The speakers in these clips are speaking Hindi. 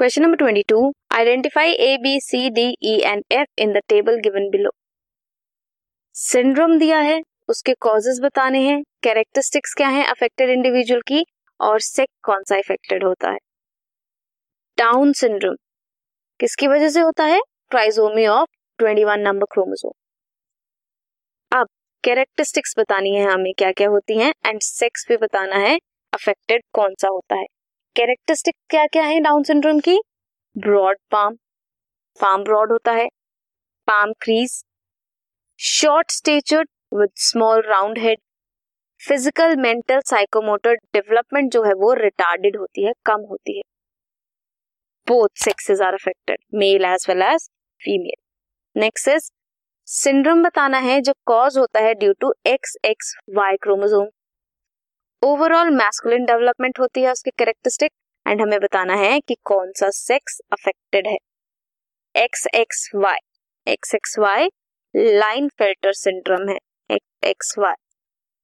Question number twenty two identify A B C D E and F in the table given below syndrome दिया है, उसके कॉजेज बताने हैं कैरेक्टरिस्टिक्स क्या है अफेक्टेड इंडिविजुअल की, और सेक कौन सा इफेक्टेड होता है? डाउन सिंड्रोम किसकी वजह से होता है? ट्राइजोमी ऑफ़ 21 नंबर क्रोमोसोम अब कैरेक्टरिस्टिक्स बतानी है हमें क्या क्या होती हैं एंड सेक्स भी बताना है अफेक्टेड कौन सा होता है? कैरेक्टरिस्टिक क्या क्या है डाउन सिंड्रोम की? ब्रॉड पाम पाम ब्रॉड होता है. Palm crease short statured with small round head physical mental psychomotor development जो है वो रिटार्डेड होती है, कम होती है. Both sexes are affected male as well as female next is syndrome बताना है जो कॉज होता है due to X X Y chromosome overall masculine development होती है उसकी कैरेक्टरिस्टिक एंड हमें बताना है कि कौन सा सेक्स अफेक्टेड है। X X Y X X Y Klinefelter syndrome है। एक्स वाई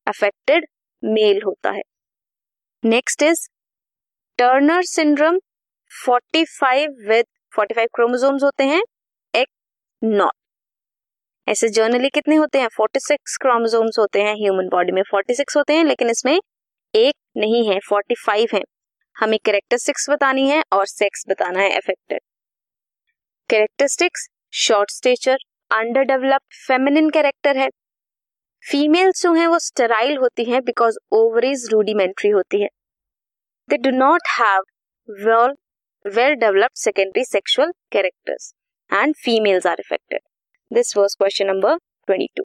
अफेक्टेड मेल होता है। Next is Turner syndrome 45 with 45 chromosomes होते हैं एक नॉट ऐसे जर्नली कितने होते हैं? 46 क्रोमोसोम्स होते हैं ह्यूमन बॉडी में। 46 होते हैं, लेकिन इसमें एक नहीं है 45 है। हमें कैरेक्टरिस्टिक्स बतानी है और सेक्स बताना है affected characteristics short stature under developed feminine character है। फीमेल्स जो हैं वो स्टेराइल होती हैं बिकॉज़ ओवरीज रूडिमेंट्री होती है। They do not have well well developed secondary sexual characters and females are affected this was question number twenty two